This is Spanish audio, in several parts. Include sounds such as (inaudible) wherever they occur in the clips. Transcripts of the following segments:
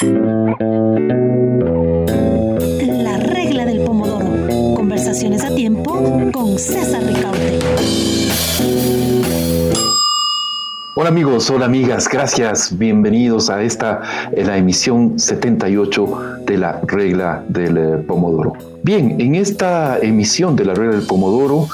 La regla del pomodoro. Conversaciones a tiempo con César Ricaute. Hola amigos, hola amigas, gracias, bienvenidos a esta, la emisión 78 de la regla del eh, pomodoro. Bien, en esta emisión de la regla del Pomodoro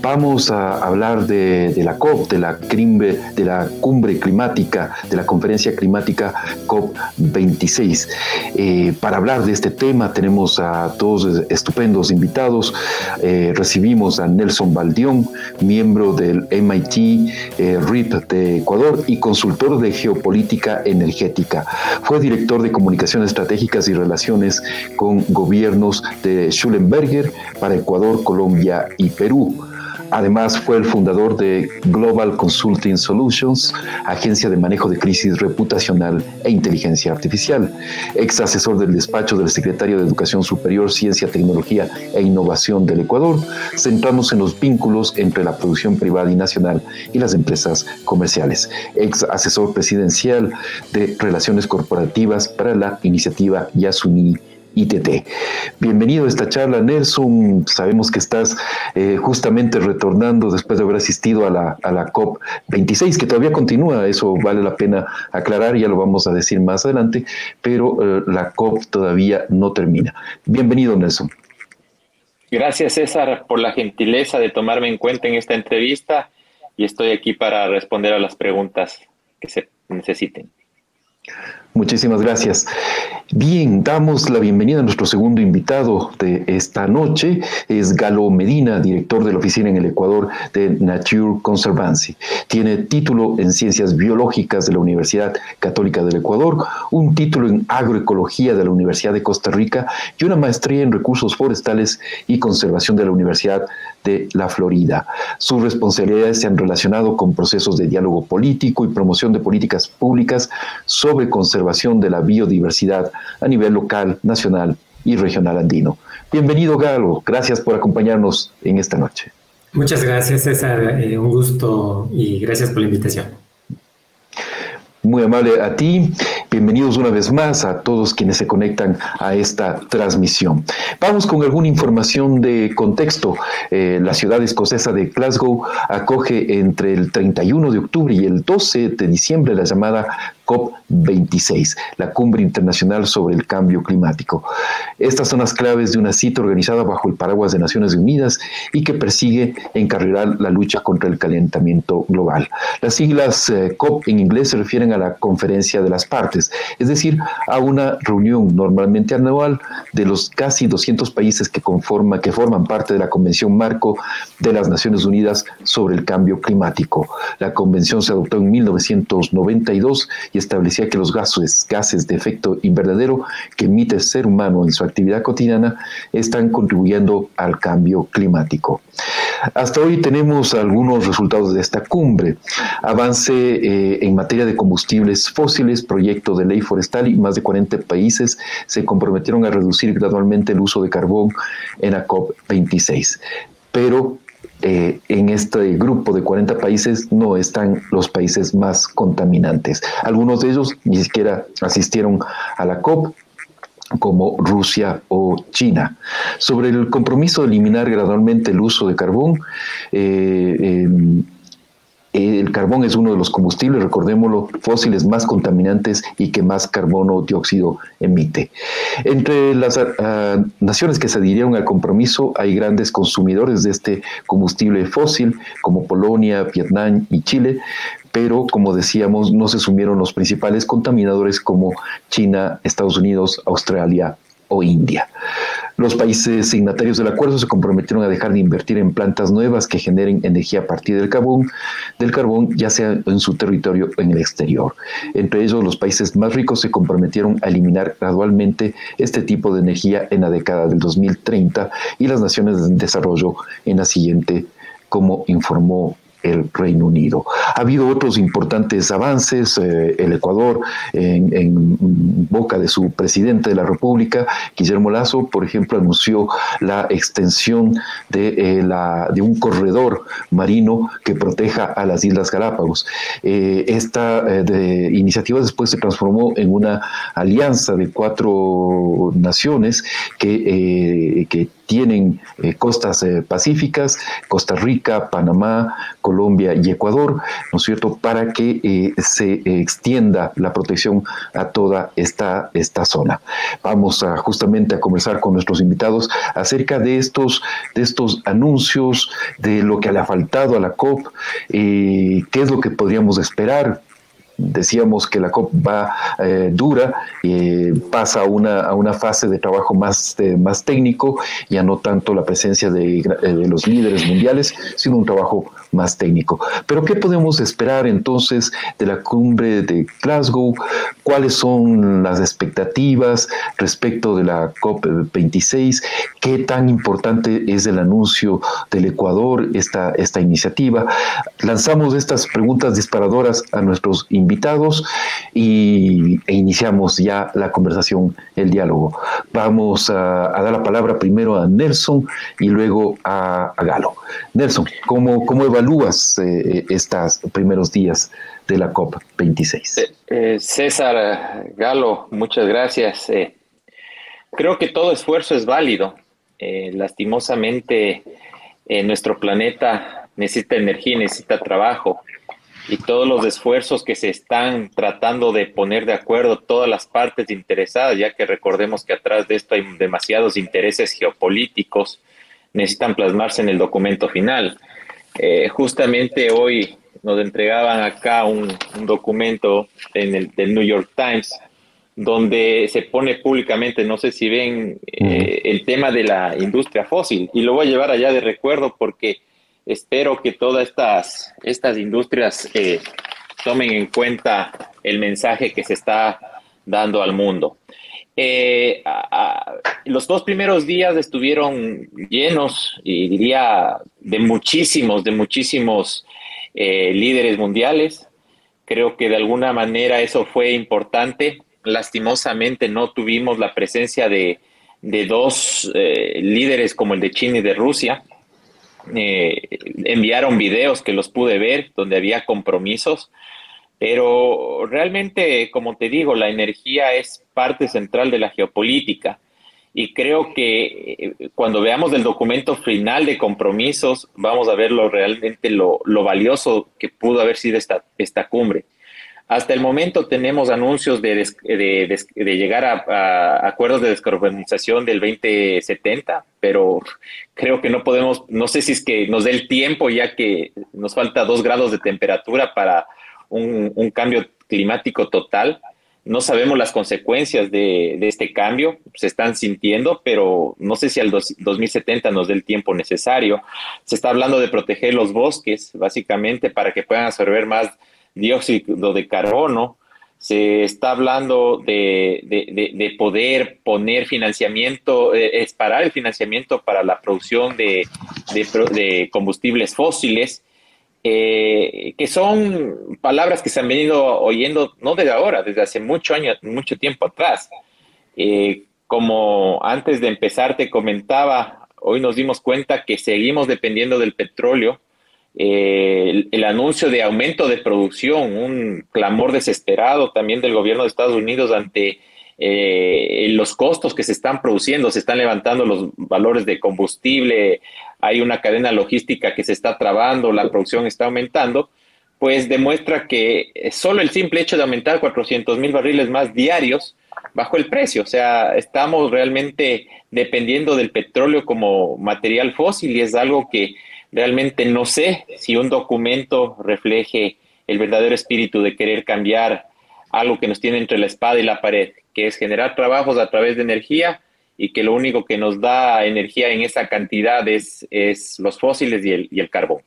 vamos a hablar de, la COP, de la, de la cumbre climática, de la conferencia climática COP26. Eh, para hablar de este tema tenemos a dos estupendos invitados. Eh, recibimos a Nelson Baldión, miembro del MIT eh, RIP de Ecuador y consultor de geopolítica energética. Fue director de comunicaciones estratégicas y relaciones con gobiernos de Schulenberger para Ecuador, Colombia y Perú. Además, fue el fundador de Global Consulting Solutions, agencia de manejo de crisis reputacional e inteligencia artificial, ex asesor del despacho del secretario de Educación Superior, Ciencia, Tecnología e Innovación del Ecuador, centrándose en los vínculos entre la producción privada y nacional y las empresas comerciales, ex asesor presidencial de Relaciones Corporativas para la iniciativa Yasuni ITT. Bienvenido a esta charla, Nelson. Sabemos que estás eh, justamente retornando después de haber asistido a la, a la COP26, que todavía continúa, eso vale la pena aclarar, ya lo vamos a decir más adelante, pero eh, la COP todavía no termina. Bienvenido, Nelson. Gracias, César, por la gentileza de tomarme en cuenta en esta entrevista y estoy aquí para responder a las preguntas que se necesiten. Muchísimas gracias. Bien, damos la bienvenida a nuestro segundo invitado de esta noche. Es Galo Medina, director de la oficina en el Ecuador de Nature Conservancy. Tiene título en Ciencias Biológicas de la Universidad Católica del Ecuador, un título en Agroecología de la Universidad de Costa Rica y una maestría en Recursos Forestales y Conservación de la Universidad de la Florida. Sus responsabilidades se han relacionado con procesos de diálogo político y promoción de políticas públicas sobre conservación de la biodiversidad a nivel local, nacional y regional andino. Bienvenido, Galo. Gracias por acompañarnos en esta noche. Muchas gracias, César. Eh, un gusto y gracias por la invitación. Muy amable a ti. Bienvenidos una vez más a todos quienes se conectan a esta transmisión. Vamos con alguna información de contexto. Eh, la ciudad escocesa de Glasgow acoge entre el 31 de octubre y el 12 de diciembre la llamada COP26, la Cumbre Internacional sobre el Cambio Climático. Estas son las claves de una cita organizada bajo el paraguas de Naciones Unidas y que persigue encarrilar la lucha contra el calentamiento global. Las siglas eh, COP en inglés se refieren a la Conferencia de las Partes, es decir, a una reunión normalmente anual de los casi 200 países que, que forman parte de la Convención Marco de las Naciones Unidas sobre el Cambio Climático. La convención se adoptó en 1992 y establecía que los gases, gases de efecto invernadero que emite el ser humano en su actividad cotidiana están contribuyendo al cambio climático. Hasta hoy tenemos algunos resultados de esta cumbre. Avance eh, en materia de combustibles fósiles, proyecto de ley forestal y más de 40 países se comprometieron a reducir gradualmente el uso de carbón en la COP26. Pero eh, en este grupo de 40 países no están los países más contaminantes. Algunos de ellos ni siquiera asistieron a la COP, como Rusia o China. Sobre el compromiso de eliminar gradualmente el uso de carbón, eh, em, el carbón es uno de los combustibles, recordémoslo, fósiles más contaminantes y que más carbono dióxido emite. Entre las ah, naciones que se adhirieron al compromiso hay grandes consumidores de este combustible fósil, como Polonia, Vietnam y Chile, pero como decíamos, no se sumieron los principales contaminadores como China, Estados Unidos, Australia o India. Los países signatarios del acuerdo se comprometieron a dejar de invertir en plantas nuevas que generen energía a partir del carbón, del carbón ya sea en su territorio o en el exterior. Entre ellos, los países más ricos se comprometieron a eliminar gradualmente este tipo de energía en la década del 2030 y las naciones en desarrollo en la siguiente, como informó el Reino Unido. Ha habido otros importantes avances. Eh, el Ecuador, en, boca de su presidente de la República, Guillermo Lazo, por ejemplo, anunció la extensión de, eh, un corredor marino que proteja a las Islas Galápagos. Eh, esta iniciativa después se transformó en una alianza de cuatro naciones que tienen eh, costas eh, pacíficas, Costa Rica, Panamá, Colombia y Ecuador, ¿no es cierto?, para que eh, se extienda la protección a toda esta, esta zona. Vamos a, justamente a conversar con nuestros invitados acerca de estos, de estos anuncios, de lo que le ha faltado a la COP, qué es lo que podríamos esperar, decíamos que la COP va eh, dura, y pasa a una, a una fase de trabajo más, más técnico, ya no tanto la presencia de, de, los líderes mundiales, sino un trabajo más técnico. Pero ¿qué podemos esperar entonces de la cumbre de Glasgow? ¿Cuáles son las expectativas respecto de la COP26? ¿Qué tan importante es el anuncio del Ecuador, esta, esta iniciativa? Lanzamos estas preguntas disparadoras a nuestros invitados y, e iniciamos ya la conversación, el diálogo. Vamos a, dar la palabra primero a Nelson y luego a, Galo. Nelson, ¿cómo, cómo evalúas eh, estos primeros días de la COP26? Eh, eh, César Galo, muchas gracias. creo que todo esfuerzo es válido. lastimosamente, nuestro planeta necesita energía, necesita trabajo y todos los esfuerzos que se están tratando de poner de acuerdo todas las partes interesadas, ya que recordemos que atrás de esto hay demasiados intereses geopolíticos, necesitan plasmarse en el documento final. Eh, justamente hoy nos entregaban acá un, documento en el, del New York Times donde se pone públicamente, no sé si ven, eh, el tema de la industria fósil. Y lo voy a llevar allá de recuerdo porque espero que todas estas, estas industrias eh, tomen en cuenta el mensaje que se está dando al mundo. Eh, los dos primeros días estuvieron llenos, y diría, de muchísimos, de muchísimos eh, líderes mundiales. Creo que de alguna manera eso fue importante. Lastimosamente no tuvimos la presencia de, dos líderes como el de China y de Rusia eh, enviaron videos que los pude ver donde había compromisos, pero realmente, como te digo, la energía es parte central de la geopolítica y creo que eh, cuando veamos el documento final de compromisos vamos a ver lo, realmente lo, lo valioso que pudo haber sido esta, esta cumbre. Hasta el momento tenemos anuncios de, de, llegar a, acuerdos de descarbonización del 2070, pero creo que no podemos, no sé si es que nos dé el tiempo ya que nos falta dos grados de temperatura para un, cambio climático total. No sabemos las consecuencias de, este cambio, se están sintiendo, pero no sé si al 2070 nos dé el tiempo necesario. Se está hablando de proteger los bosques, básicamente, para que puedan absorber más dióxido de carbono, se está hablando de, poder poner financiamiento, eh, el financiamiento para la producción de, combustibles fósiles, eh, que son palabras que se han venido oyendo no desde ahora, desde hace mucho años, mucho tiempo atrás. Eh, como antes de empezar te comentaba, hoy nos dimos cuenta que seguimos dependiendo del petróleo eh, el, anuncio de aumento de producción, un clamor desesperado también del gobierno de Estados Unidos ante los costos que se están produciendo, se están levantando los valores de combustible, hay una cadena logística que se está trabando, la producción está aumentando, pues demuestra que solo el simple hecho de aumentar 400 mil barriles más diarios bajo el precio, o sea, estamos realmente dependiendo del petróleo como material fósil y es algo que Realmente no sé si un documento refleje el verdadero espíritu de querer cambiar algo que nos tiene entre la espada y la pared, que es generar trabajos a través de energía y que lo único que nos da energía en esa cantidad es, es los fósiles y el, y el carbón.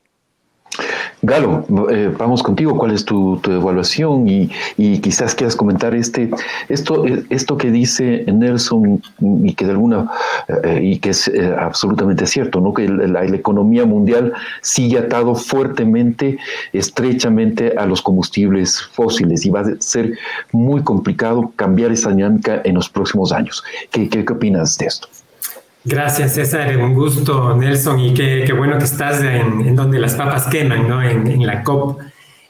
Galo, eh, vamos contigo. ¿Cuál es tu, evaluación? Y, quizás quieras comentar este, esto, esto que dice Nelson y que de alguna eh, y que es eh, absolutamente cierto, ¿no? Que la, economía mundial sigue atado fuertemente, estrechamente a los combustibles fósiles y va a ser muy complicado cambiar esa dinámica en los próximos años. ¿Qué, qué, qué opinas de esto? Gracias, César. Un gusto, Nelson, y qué, bueno que estás en, donde las papas queman, ¿no? En, la COP.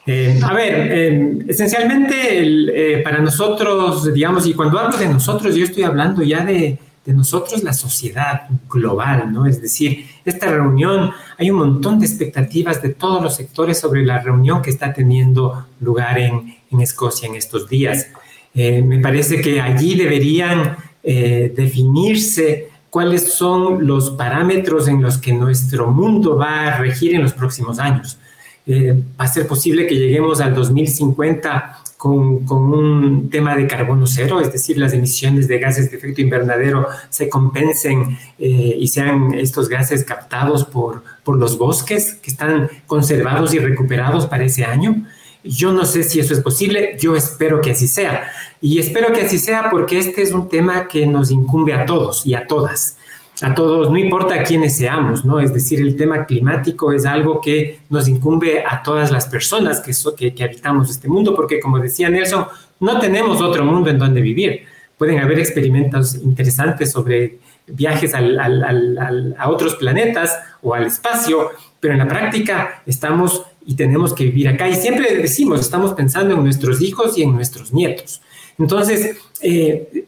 Eh, a ver, eh, esencialmente eh, para nosotros, digamos, y cuando hablo de nosotros, yo estoy hablando ya de, nosotros, la sociedad global, ¿no? Es decir, esta reunión, hay un montón de expectativas de todos los sectores sobre la reunión que está teniendo lugar en Escocia en estos días. me parece que allí deberían definirse cuáles son los parámetros en los que nuestro mundo va a regir en los próximos años. Eh, va a ser posible que lleguemos al 2050 con, con, un tema de carbono cero, es decir, las emisiones de gases de efecto invernadero se compensen eh, y sean estos gases captados por, por los bosques que están conservados y recuperados para ese año. Yo no sé si eso es posible, yo espero que así sea. Y espero que así sea porque este es un tema que nos incumbe a todos y a todas. A todos, no importa quiénes seamos, ¿no? Es decir, el tema climático es algo que nos incumbe a todas las personas que, que, habitamos este mundo, porque como decía Nelson, no tenemos otro mundo en donde vivir. Pueden haber experimentos interesantes sobre viajes a otros planetas o al espacio, pero en la práctica estamos y tenemos que vivir acá. Y siempre decimos, estamos pensando en nuestros hijos y en nuestros nietos. Entonces, eh,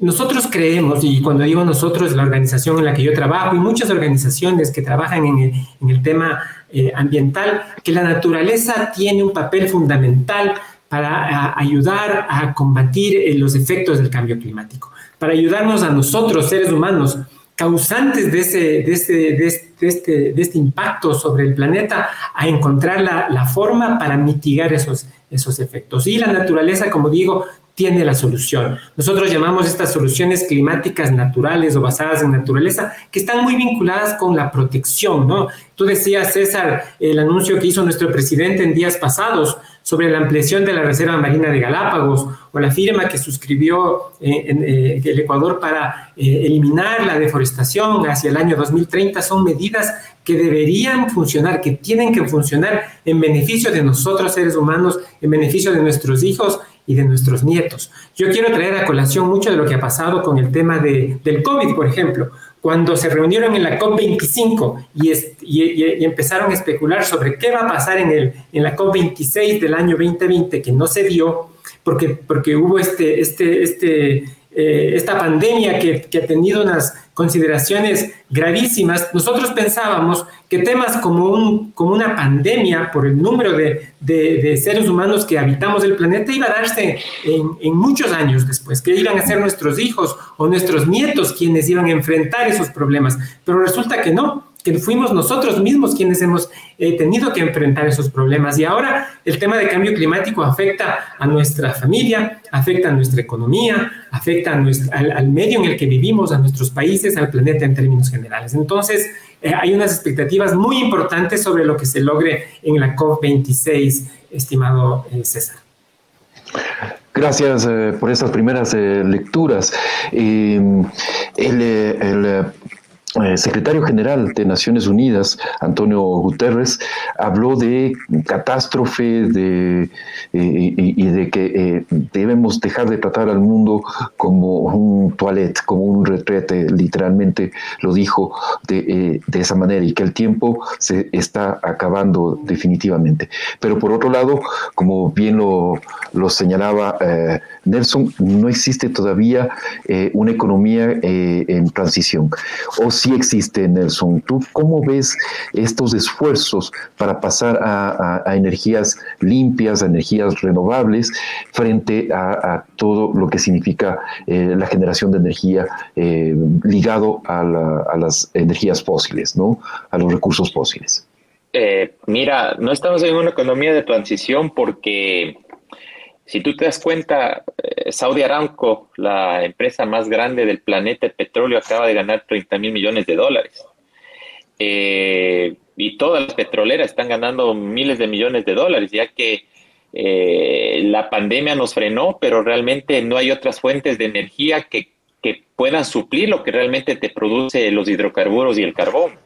nosotros creemos, y cuando digo nosotros, la organización en la que yo trabajo y muchas organizaciones que trabajan en el, tema eh, ambiental, que la naturaleza tiene un papel fundamental para ayudar a combatir eh, los efectos del cambio climático, para ayudarnos a nosotros, seres humanos, causantes de, ese, de, este, de, este, de, este, impacto sobre el planeta a encontrar la, la, forma para mitigar esos, esos efectos. Y la naturaleza, como digo, tiene la solución. Nosotros llamamos estas soluciones climáticas naturales o basadas en naturaleza, que están muy vinculadas con la protección, ¿no? Tú decías, César, el anuncio que hizo nuestro presidente en días pasados sobre la ampliación de la Reserva Marina de Galápagos o la firma que suscribió eh, en, eh, el Ecuador para eh, eliminar la deforestación hacia el año 2030 son medidas que deberían funcionar, que tienen que funcionar en beneficio de nosotros seres humanos, en beneficio de nuestros hijos y de nuestros nietos. Yo quiero traer a colación mucho de lo que ha pasado con el tema de, del COVID, por ejemplo. Cuando se reunieron en la COP25 y, y, empezaron a especular sobre qué va a pasar en, el, en la COP26 del año 2020, que no se dio, porque, porque hubo este, este, este, eh, esta pandemia que, que, ha tenido unas consideraciones gravísimas, nosotros pensábamos que temas como, un, como una pandemia por el número de, de, seres humanos que habitamos el planeta iba a darse en, en, muchos años después, que iban a ser nuestros hijos o nuestros nietos quienes iban a enfrentar esos problemas, pero resulta que no, que fuimos nosotros mismos quienes hemos eh, tenido que enfrentar esos problemas. Y ahora el tema de cambio climático afecta a nuestra familia, afecta a nuestra economía, afecta al, medio en el que vivimos, a nuestros países, al planeta en términos generales. Entonces, eh, hay unas expectativas muy importantes sobre lo que se logre en la COP26, estimado eh, César. Gracias por estas primeras lecturas. el, el el secretario general de Naciones Unidas, Antonio Guterres, habló de catástrofe de, eh, y, de que eh, debemos dejar de tratar al mundo como un toilet, como un retrete, literalmente lo dijo de, eh, de, esa manera, y que el tiempo se está acabando definitivamente. Pero por otro lado, como bien lo, lo señalaba Nelson, no existe todavía una economía en transición. O sí existe, Nelson. ¿Tú cómo ves estos esfuerzos para pasar a, energías limpias, a energías renovables, frente a, todo lo que significa eh, la generación de energía eh, ligado a, las energías fósiles, ¿no? a los recursos fósiles? Eh, mira, no estamos en una economía de transición porque si tú te das cuenta, eh, Saudi Aramco, la empresa más grande del planeta de petróleo, acaba de ganar 30 mil millones de dólares. Eh, y todas las petroleras están ganando miles de millones de dólares, ya que eh, la pandemia nos frenó, pero realmente no hay otras fuentes de energía que, que puedan suplir lo que realmente te produce los hidrocarburos y el carbón.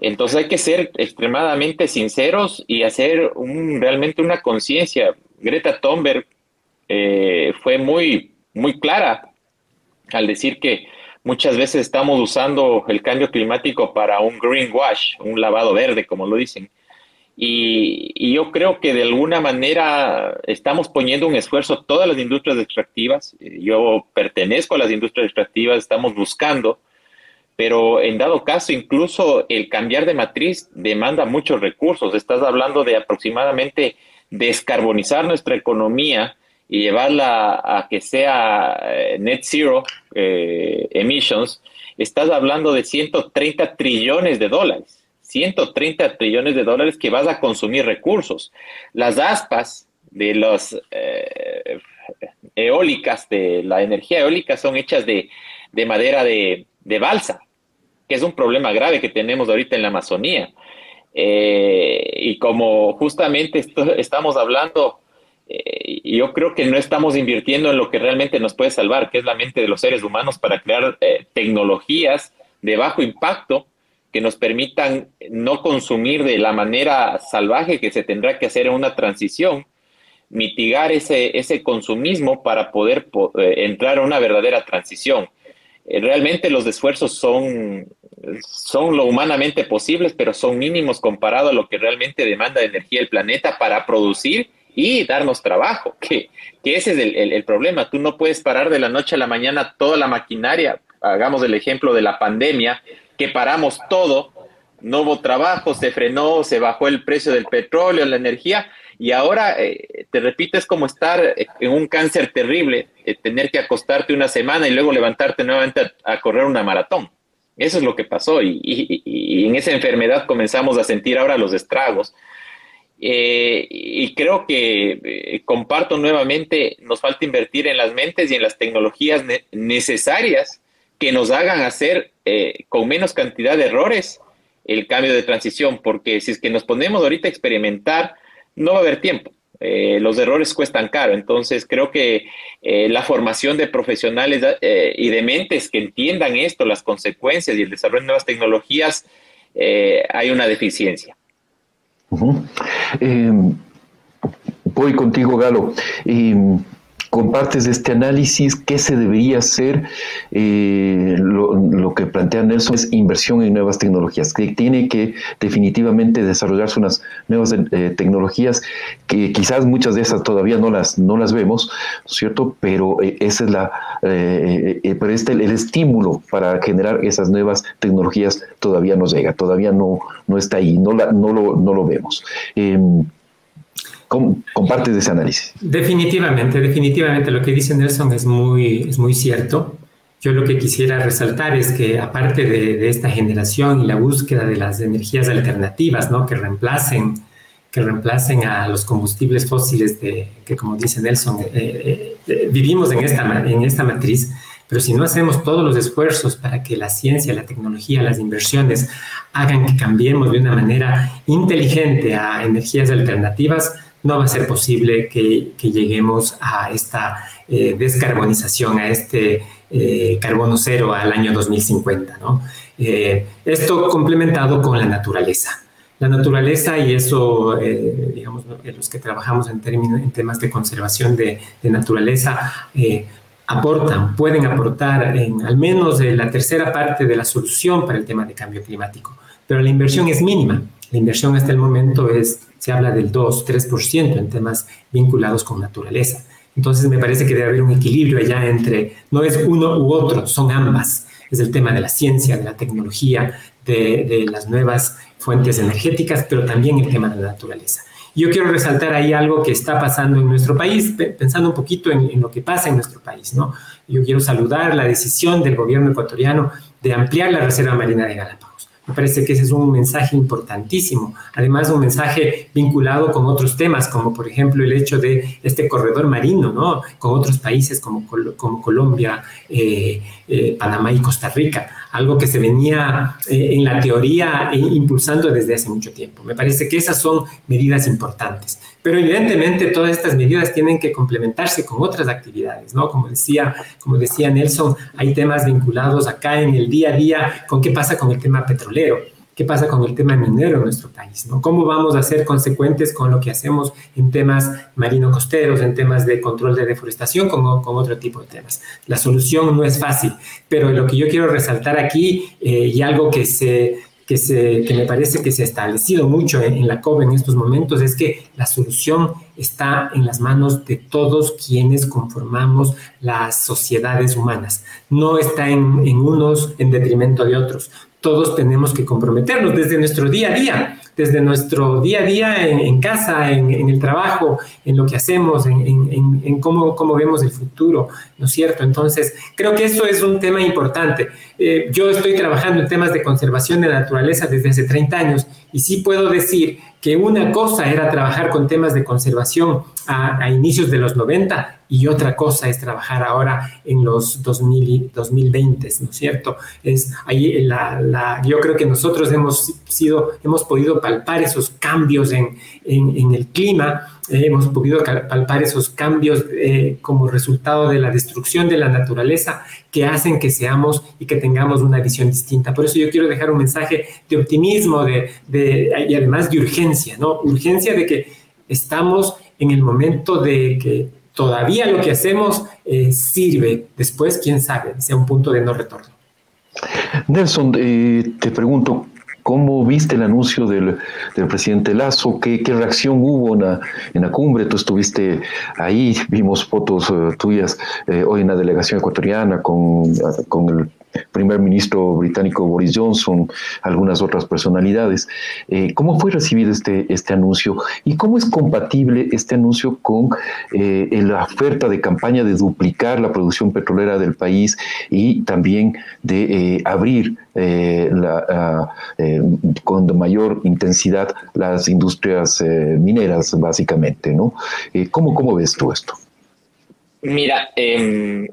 Entonces hay que ser extremadamente sinceros y hacer un, realmente una conciencia. Greta Thunberg eh, fue muy, muy clara al decir que muchas veces estamos usando el cambio climático para un greenwash, un lavado verde, como lo dicen. Y, y, yo creo que de alguna manera estamos poniendo un esfuerzo todas las industrias extractivas. Yo pertenezco a las industrias extractivas, estamos buscando pero en dado caso, incluso el cambiar de matriz demanda muchos recursos. Estás hablando de aproximadamente descarbonizar nuestra economía y llevarla a que sea eh, net zero eh, emissions. Estás hablando de 130 trillones de dólares. 130 trillones de dólares que vas a consumir recursos. Las aspas de las eh, eólicas, de la energía eólica, son hechas de, madera de, de balsa que es un problema grave que tenemos ahorita en la Amazonía. Eh, y como justamente estamos hablando, eh, yo creo que no estamos invirtiendo en lo que realmente nos puede salvar, que es la mente de los seres humanos para crear eh, tecnologías de bajo impacto que nos permitan no consumir de la manera salvaje que se tendrá que hacer en una transición, mitigar ese, ese consumismo para poder entrar a una verdadera transición. realmente los esfuerzos son son lo humanamente posibles, pero son mínimos comparado a lo que realmente demanda de energía el planeta para producir y darnos trabajo, (laughs) que, ese es el, problema. Tú no puedes parar de la noche a la mañana toda la maquinaria. Hagamos el ejemplo de la pandemia, que paramos todo, no hubo trabajo, se frenó, se bajó el precio del petróleo, la energía, y ahora, eh, te repito, es como estar en un cáncer terrible, eh, tener que acostarte una semana y luego levantarte nuevamente a correr una maratón. Eso es lo que pasó y, en esa enfermedad comenzamos a sentir ahora los estragos. Eh, y creo que eh, comparto nuevamente, nos falta invertir en las mentes y en las tecnologías necesarias que nos hagan hacer eh, con menos cantidad de errores el cambio de transición, porque si es que nos ponemos ahorita a experimentar, no va a haber tiempo. Eh, los errores cuestan caro. Entonces, creo que eh, la formación de profesionales eh, y de mentes que entiendan esto, las consecuencias y el desarrollo de nuevas tecnologías, hay una deficiencia. voy contigo, Galo compartes este análisis, qué se debería hacer. Eh, lo, que plantea Nelson es inversión en nuevas tecnologías, que tiene que definitivamente desarrollarse unas nuevas eh, tecnologías que quizás muchas de esas todavía no las, no las vemos, ¿cierto? Pero eh, ese es la, pero este, el estímulo para generar esas nuevas tecnologías todavía no llega, todavía no, no está ahí, no, la, no, lo, no lo vemos. Em, compartes ese análisis. Definitivamente, definitivamente lo que dice Nelson es muy, es muy cierto. Yo lo que quisiera resaltar es que aparte de, esta generación y la búsqueda de las energías alternativas, ¿no? que reemplacen que reemplacen a los combustibles fósiles de, que como dice Nelson, eh, eh, eh, vivimos en esta, en esta matriz, pero si no hacemos todos los esfuerzos para que la ciencia, la tecnología, las inversiones hagan que cambiemos de una manera inteligente a energías alternativas, no va a ser posible que, lleguemos a esta eh, descarbonización, a este eh, carbono cero al año 2050. ¿no? Eh, esto complementado con la naturaleza. La naturaleza, y eso, digamos, los que trabajamos en, temas de conservación de, de naturaleza, aportan, pueden aportar en al menos la tercera parte de la solución para el tema de cambio climático, pero la inversión es mínima. La inversión hasta el momento es se habla del 2, 3% en temas vinculados con naturaleza. Entonces me parece que debe haber un equilibrio allá entre, no es uno u otro, son ambas. Es el tema de la ciencia, de la tecnología, de, las nuevas fuentes energéticas, pero también el tema de la naturaleza. Yo quiero resaltar ahí algo que está pasando en nuestro país, pensando un poquito en, lo que pasa en nuestro país, ¿no? Yo quiero saludar la decisión del gobierno ecuatoriano de ampliar la Reserva Marina de Galápagos. Me parece que ese es un mensaje importantísimo. Además, un mensaje vinculado con otros temas, como por ejemplo el hecho de este corredor marino, ¿no? Con otros países como, Colombia, eh, eh, Panamá y Costa Rica algo que se venía eh, en la teoría impulsando desde hace mucho tiempo. Me parece que esas son medidas importantes. Pero evidentemente todas estas medidas tienen que complementarse con otras actividades, ¿no? Como decía, como decía Nelson, hay temas vinculados acá en el día a día con qué pasa con el tema petrolero qué pasa con el tema minero en nuestro país, ¿no? ¿Cómo vamos a ser consecuentes con lo que hacemos en temas marino-costeros, en temas de control de deforestación, con, con, otro tipo de temas? La solución no es fácil, pero lo que yo quiero resaltar aquí eh, y algo que se que, se, que me parece que se ha establecido mucho en, la COP en estos momentos es que la solución está en las manos de todos quienes conformamos las sociedades humanas. No está en, en unos en detrimento de otros todos tenemos que comprometernos desde nuestro día a día, desde nuestro día a día en, casa, en, el trabajo, en lo que hacemos, en, cómo, cómo, vemos el futuro, ¿no es cierto? Entonces, creo que eso es un tema importante. Eh, yo estoy trabajando en temas de conservación de la naturaleza desde hace 30 años y sí puedo decir que una cosa era trabajar con temas de conservación a, inicios de los 90 y otra cosa es trabajar ahora en los 2000, 2020, ¿no es cierto? Es ahí la, la, yo creo que nosotros hemos sido, hemos podido palpar esos cambios en, en, el clima, hemos podido palpar esos cambios eh, como resultado de la destrucción de la naturaleza que hacen que seamos y que tengamos una visión distinta. Por eso yo quiero dejar un mensaje de optimismo de, de, y además de urgencia, ¿no? Urgencia de que estamos en el momento de que todavía lo que hacemos eh, sirve. Después, quién sabe, sea un punto de no retorno. Nelson, eh, te pregunto, ¿Cómo viste el anuncio del, presidente Lazo? ¿Qué, reacción hubo en la, cumbre? Tú estuviste ahí, vimos fotos eh, tuyas hoy en la delegación ecuatoriana con, con el primer ministro británico Boris Johnson, algunas otras personalidades. Eh, ¿Cómo fue recibido este, este anuncio y cómo es compatible este anuncio con eh, la oferta de campaña de duplicar la producción petrolera del país y también de eh, abrir con mayor intensidad las industrias mineras, básicamente? ¿no? ¿cómo, ¿Cómo ves tú esto? Mira, em,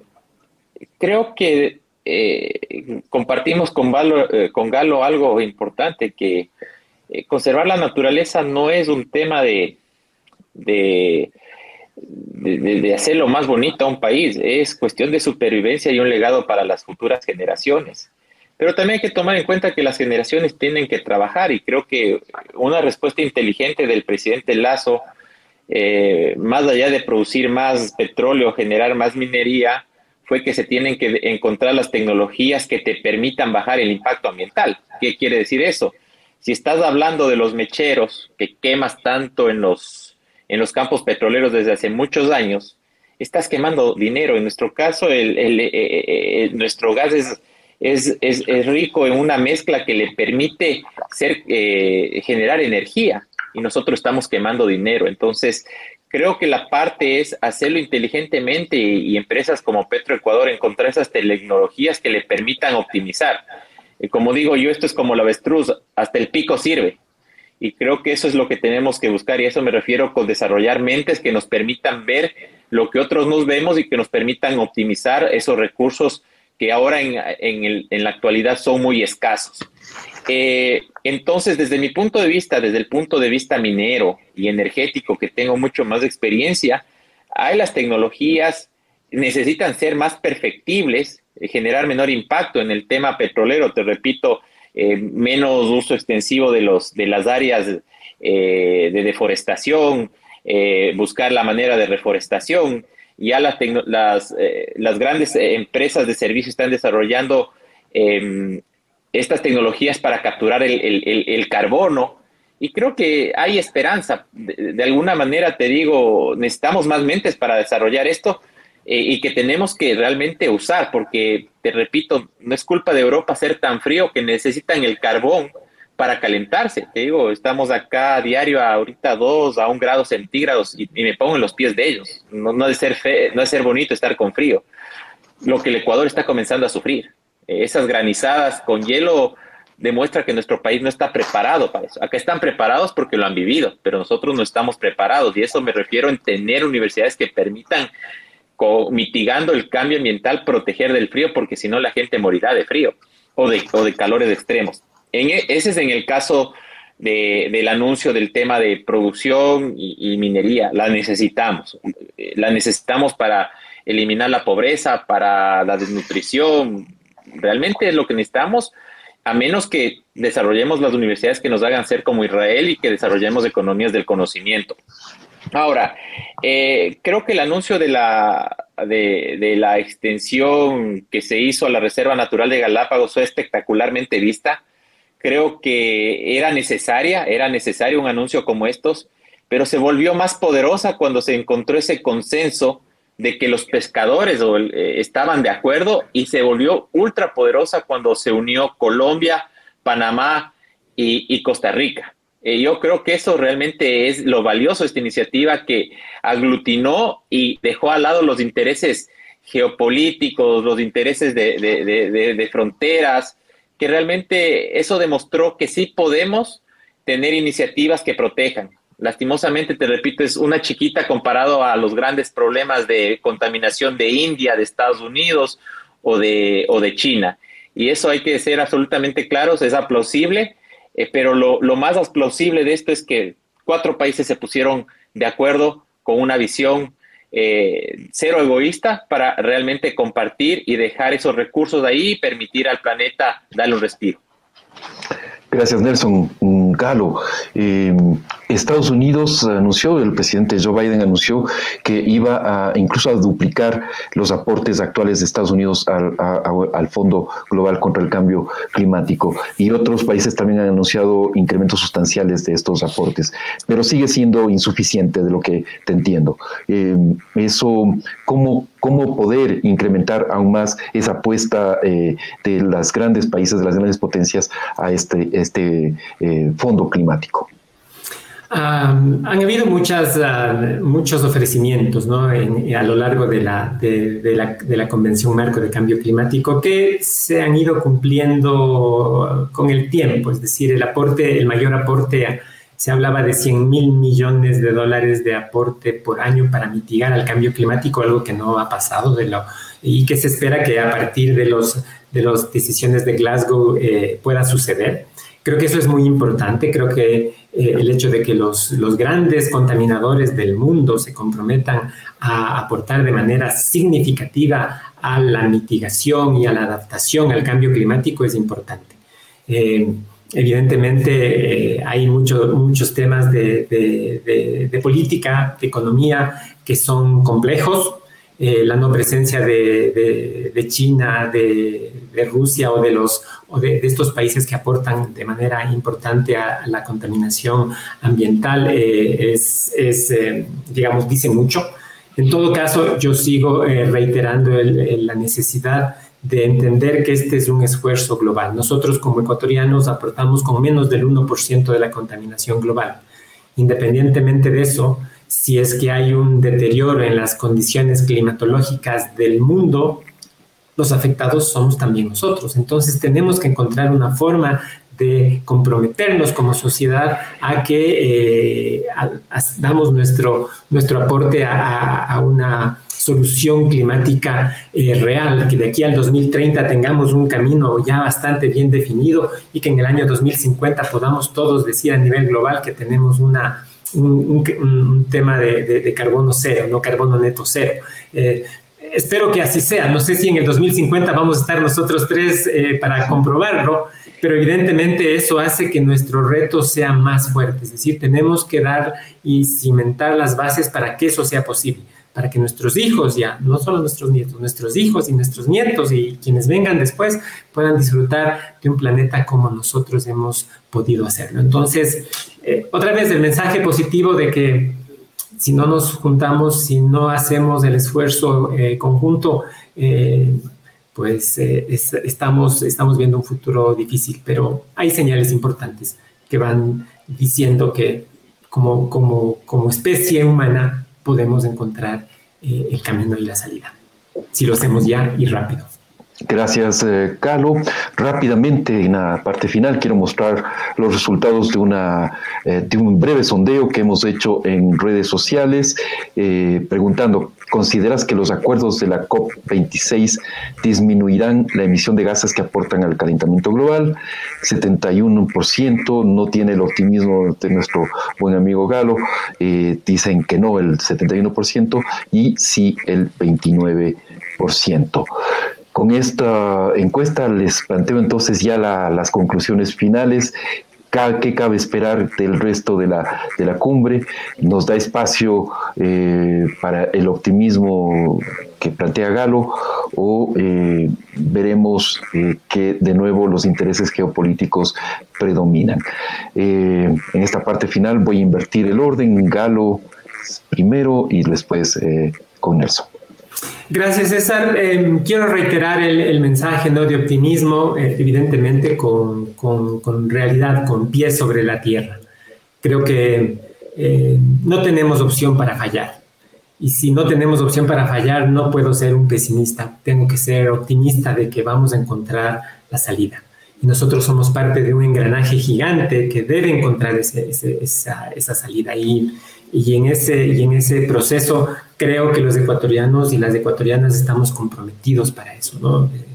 creo que eh, compartimos con, eh, con Galo algo importante, que eh, conservar la naturaleza no es un tema de, de, de, hacerlo más bonito a un país, es cuestión de supervivencia y un legado para las futuras generaciones. Pero también hay que tomar en cuenta que las generaciones tienen que trabajar y creo que una respuesta inteligente del presidente Lazo, más allá de producir más petróleo, generar más minería, fue que se tienen que encontrar las tecnologías que te permitan bajar el impacto ambiental. ¿Qué quiere decir eso? Si estás hablando de los mecheros que quemas tanto en los, en los campos petroleros desde hace muchos años, estás quemando dinero. En nuestro caso, el, eh, eh, eh, nuestro gas es, es, es, rico en una mezcla que le permite ser, generar energía y nosotros estamos quemando dinero. Entonces, Creo que la parte es hacerlo inteligentemente y, empresas como Petroecuador encontrar esas tecnologías que le permitan optimizar. Como digo yo, esto es como la avestruz, hasta el pico sirve. Y creo que eso es lo que tenemos que buscar y a eso me refiero con desarrollar mentes que nos permitan ver lo que otros nos vemos y que nos permitan optimizar esos recursos que ahora en, en la actualidad son muy escasos. Eh, entonces, desde mi punto de vista, desde el punto de vista minero y energético, que tengo mucho más experiencia, hay las tecnologías, necesitan ser más perfectibles, eh, generar menor impacto en el tema petrolero, te repito, eh, menos uso extensivo de, los, de las áreas de deforestación, buscar la manera de reforestación. Ya las, las, las grandes empresas de servicio están desarrollando em, estas tecnologías para capturar el, carbono. Y creo que hay esperanza. De, alguna manera te digo, necesitamos más mentes para desarrollar esto eh, y que tenemos que realmente usar, porque te repito, no es culpa de Europa ser tan frío que necesitan el carbón para calentarse. Te digo, estamos acá a diario ahorita a 2 a 1 grado centígrados y, me pongo en los pies de ellos. No, no, de ser fe, no de ser bonito estar con frío. Lo que el Ecuador está comenzando a sufrir esas granizadas con hielo demuestra que nuestro país no está preparado para eso. Acá están preparados porque lo han vivido, pero nosotros no estamos preparados y eso me refiero en tener universidades que permitan mitigando el cambio ambiental, proteger del frío, porque si no la gente morirá de frío o de, o de calores extremos. En, e, ese es en el caso del anuncio del tema de producción y, minería. La necesitamos. La necesitamos para eliminar la pobreza, para la desnutrición. Realmente es lo que necesitamos, a menos que desarrollemos las universidades que nos hagan ser como Israel y que desarrollemos economías del conocimiento. Ahora, eh, creo que el anuncio de la, de, la extensión que se hizo a la Reserva Natural de Galápagos fue espectacularmente vista. Creo que era necesaria, era necesario un anuncio como estos, pero se volvió más poderosa cuando se encontró ese consenso de que los pescadores eh, estaban de acuerdo y se volvió ultra poderosa cuando se unió Colombia, Panamá y Costa Rica. Eh, yo creo que eso realmente es lo valioso esta iniciativa que aglutinó y dejó al lado los intereses geopolíticos, los intereses de, fronteras, que realmente eso demostró que sí podemos tener iniciativas que protejan. Lastimosamente, te repito, es una chiquita comparado a los grandes problemas de contaminación de India, de Estados Unidos o de, o de China. Y eso hay que ser absolutamente claros, es aplausible, eh, pero lo, más plausible de esto es que cuatro países se pusieron de acuerdo con una visión eh, cero egoísta para realmente compartir y dejar esos recursos ahí y permitir al planeta darle un respiro. Gracias, Nelson. Galo, eh, Estados Unidos anunció, el presidente Joe Biden anunció que iba a incluso a duplicar los aportes actuales de Estados Unidos al, Fondo Global contra el Cambio Climático y otros países también han anunciado incrementos sustanciales de estos aportes, pero sigue siendo insuficiente de lo que te entiendo. Eh, eso, ¿cómo, ¿cómo poder incrementar aún más esa apuesta eh, de los grandes países, de las grandes potencias a este, este fondo climático? Han habido muchas, ah, muchos ofrecimientos ¿no? a lo largo de la, de, la, de, la, Convención Marco de Cambio Climático que se han ido cumpliendo con el tiempo, es decir, el aporte, el mayor aporte, se hablaba de 100 mil millones de dólares de aporte por año para mitigar el cambio climático, algo que no ha pasado de lo, y que se espera que a partir de las de los decisiones de Glasgow eh, pueda suceder. Creo que eso es muy importante, creo que eh, el hecho de que los, los grandes contaminadores del mundo se comprometan a aportar de manera significativa a la mitigación y a la adaptación al cambio climático es importante. Eh, evidentemente eh, hay muchos temas de, de, política, de economía que son complejos, eh, la no presencia de, de China, de, Rusia o de, los, o de, estos países que aportan de manera importante a, la contaminación ambiental eh, es, es eh, digamos, dice mucho. En todo caso, yo sigo reiterando la necesidad de entender que este es un esfuerzo global. Nosotros como ecuatorianos aportamos con menos del 1% de la contaminación global. Independientemente de eso, si es que hay un deterioro en las condiciones climatológicas del mundo, los afectados somos también nosotros. Entonces tenemos que encontrar una forma de comprometernos como sociedad a que eh, damos nuestro, nuestro aporte a, una solución climática eh, real, que de aquí al 2030 tengamos un camino ya bastante bien definido y que en el año 2050 podamos todos decir a nivel global que tenemos una un, tema de, carbono cero, no carbono neto cero. Eh, espero que así sea. No sé si en el 2050 vamos a estar nosotros tres eh, para comprobarlo, pero evidentemente eso hace que nuestro reto sea más fuerte. Es decir, tenemos que dar y cimentar las bases para que eso sea posible para que nuestros hijos ya, no solo nuestros nietos, nuestros hijos y nuestros nietos y quienes vengan después puedan disfrutar de un planeta como nosotros hemos podido hacerlo. Entonces, eh, otra vez el mensaje positivo de que si no nos juntamos, si no hacemos el esfuerzo eh, conjunto, eh, pues estamos, estamos viendo un futuro difícil, pero hay señales importantes que van diciendo que como, como, como especie humana podemos encontrar el camino y la salida, si lo hacemos ya y rápido. Gracias, eh. Rápidamente, en la parte final, quiero mostrar los resultados de, una, eh, de un breve sondeo que hemos hecho en redes sociales, eh, preguntando, ¿consideras que los acuerdos de la COP26 disminuirán la emisión de gases que aportan al calentamiento global? 71% no tiene el optimismo de nuestro buen amigo Galo, dicen que no el 71% y sí el 29%. Con esta encuesta les planteo entonces ya las conclusiones finales. ¿Qué cabe esperar del resto de la, de la cumbre? ¿Nos da espacio eh, para el optimismo que plantea Galo o eh, veremos eh, que de nuevo los intereses geopolíticos predominan? en esta parte final voy a invertir el orden, Galo primero y después con Nelson. Gracias, César. Em, quiero reiterar el, mensaje ¿no? de optimismo, eh, evidentemente con, con, realidad, con pies sobre la tierra. Creo que eh, no tenemos opción para fallar. Y si no tenemos opción para fallar, no puedo ser un pesimista. Tengo que ser optimista de que vamos a encontrar la salida. Y nosotros somos parte de un engranaje gigante que debe encontrar ese, esa, esa, salida. Y, y, en ese, y en ese proceso creo que los ecuatorianos y las ecuatorianas estamos comprometidos para eso, ¿no? Eh,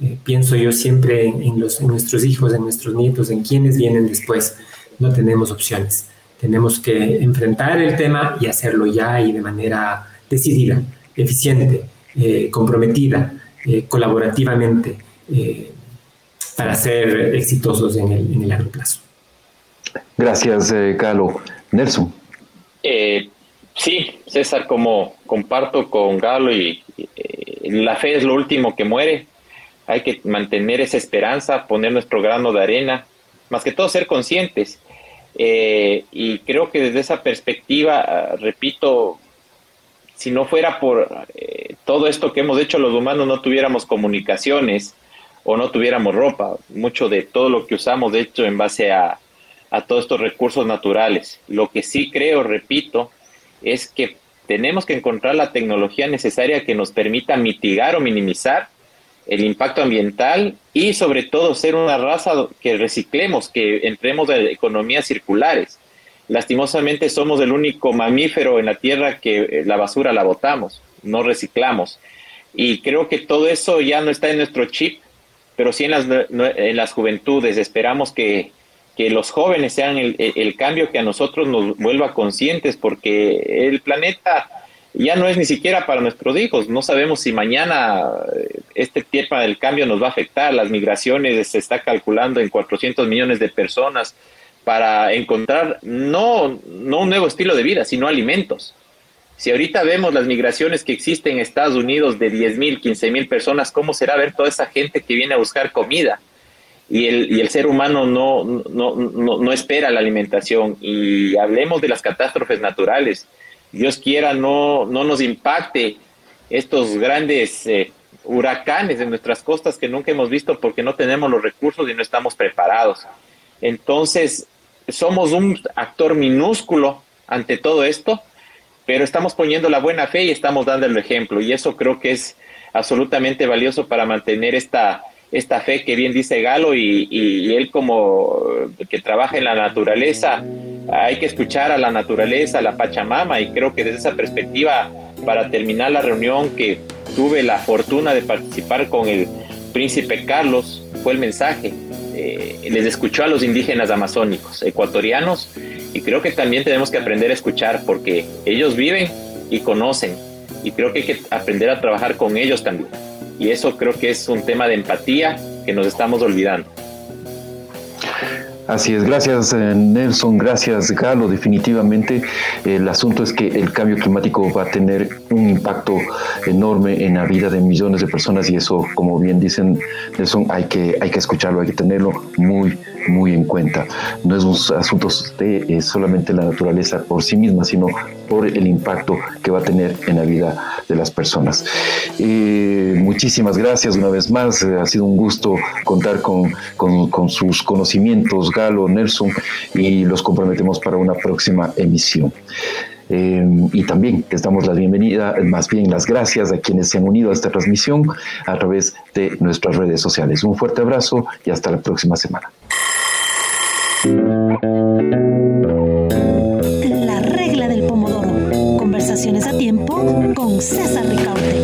eh, pienso yo siempre en, los, nuestros hijos, en nuestros nietos, en quienes vienen después. No tenemos opciones. Tenemos que enfrentar el tema y hacerlo ya y de manera decidida, eficiente, eh, comprometida, colaborativamente, para ser exitosos en el, en el largo plazo. Gracias, Carlos. Nelson. Sí, César, como comparto con Galo y, la fe es lo último que muere, hay que mantener esa esperanza, poner nuestro grano de arena, más que todo ser conscientes. Eh, y creo que desde esa perspectiva, ah, repito, si no fuera por eh, todo esto que hemos hecho los humanos, no tuviéramos comunicaciones o no tuviéramos ropa. Mucho de todo lo que usamos, de hecho, en base a todos estos recursos naturales. Lo que sí creo, repito, es que tenemos que encontrar la tecnología necesaria que nos permita mitigar o minimizar el impacto ambiental y sobre todo ser una raza que reciclemos, que entremos en economías circulares. Lastimosamente somos el único mamífero en la Tierra que eh, la basura la botamos, no reciclamos. Y creo que todo eso ya no está en nuestro chip, pero sí en las, en las juventudes. Esperamos que que los jóvenes sean el, cambio que a nosotros nos vuelva conscientes, porque el planeta ya no es ni siquiera para nuestros hijos. No sabemos si mañana eh, este tema del cambio nos va a afectar. Las migraciones se está calculando en 400 millones de personas para encontrar no, no un nuevo estilo de vida, sino alimentos. Si ahorita vemos las migraciones que existen en Estados Unidos de 10 mil, 15 mil personas, ¿cómo será ver toda esa gente que viene a buscar comida? Y el, y el ser humano no, no, no, espera la alimentación. Y hablemos de las catástrofes naturales. Dios quiera no, no nos impacte estos grandes eh, huracanes en nuestras costas que nunca hemos visto porque no tenemos los recursos y no estamos preparados. Entonces, somos un actor minúsculo ante todo esto, pero estamos poniendo la buena fe y estamos dando el ejemplo. Y eso creo que es absolutamente valioso para mantener esta, esta fe que bien dice Galo y, él como que trabaja en la naturaleza, hay que escuchar a la naturaleza, a la Pachamama y creo que desde esa perspectiva, para terminar la reunión que tuve la fortuna de participar con el príncipe Carlos, fue el mensaje. Eh, les escuchó a los indígenas amazónicos, ecuatorianos, y creo que también tenemos que aprender a escuchar porque ellos viven y conocen, y creo que hay que aprender a trabajar con ellos también. Y eso creo que es un tema de empatía que nos estamos olvidando. Así es, gracias eh, Nelson, gracias Galo. Definitivamente el asunto es que el cambio climático va a tener un impacto enorme en la vida de millones de personas y eso, como bien dicen Nelson, hay que, hay que escucharlo, hay que tenerlo muy, muy en cuenta. No es un asunto de solamente la naturaleza por sí misma, sino por el impacto que va a tener en la vida de las personas. Eh, muchísimas gracias una vez más, eh, ha sido un gusto contar con, con, sus conocimientos, Galo, Nelson, y los comprometemos para una próxima emisión. Y también les damos la bienvenida, más bien las gracias a quienes se han unido a esta transmisión a través de nuestras redes sociales. Un fuerte abrazo y hasta la próxima semana. La regla del pomodoro. Conversaciones a tiempo con César Ricaute.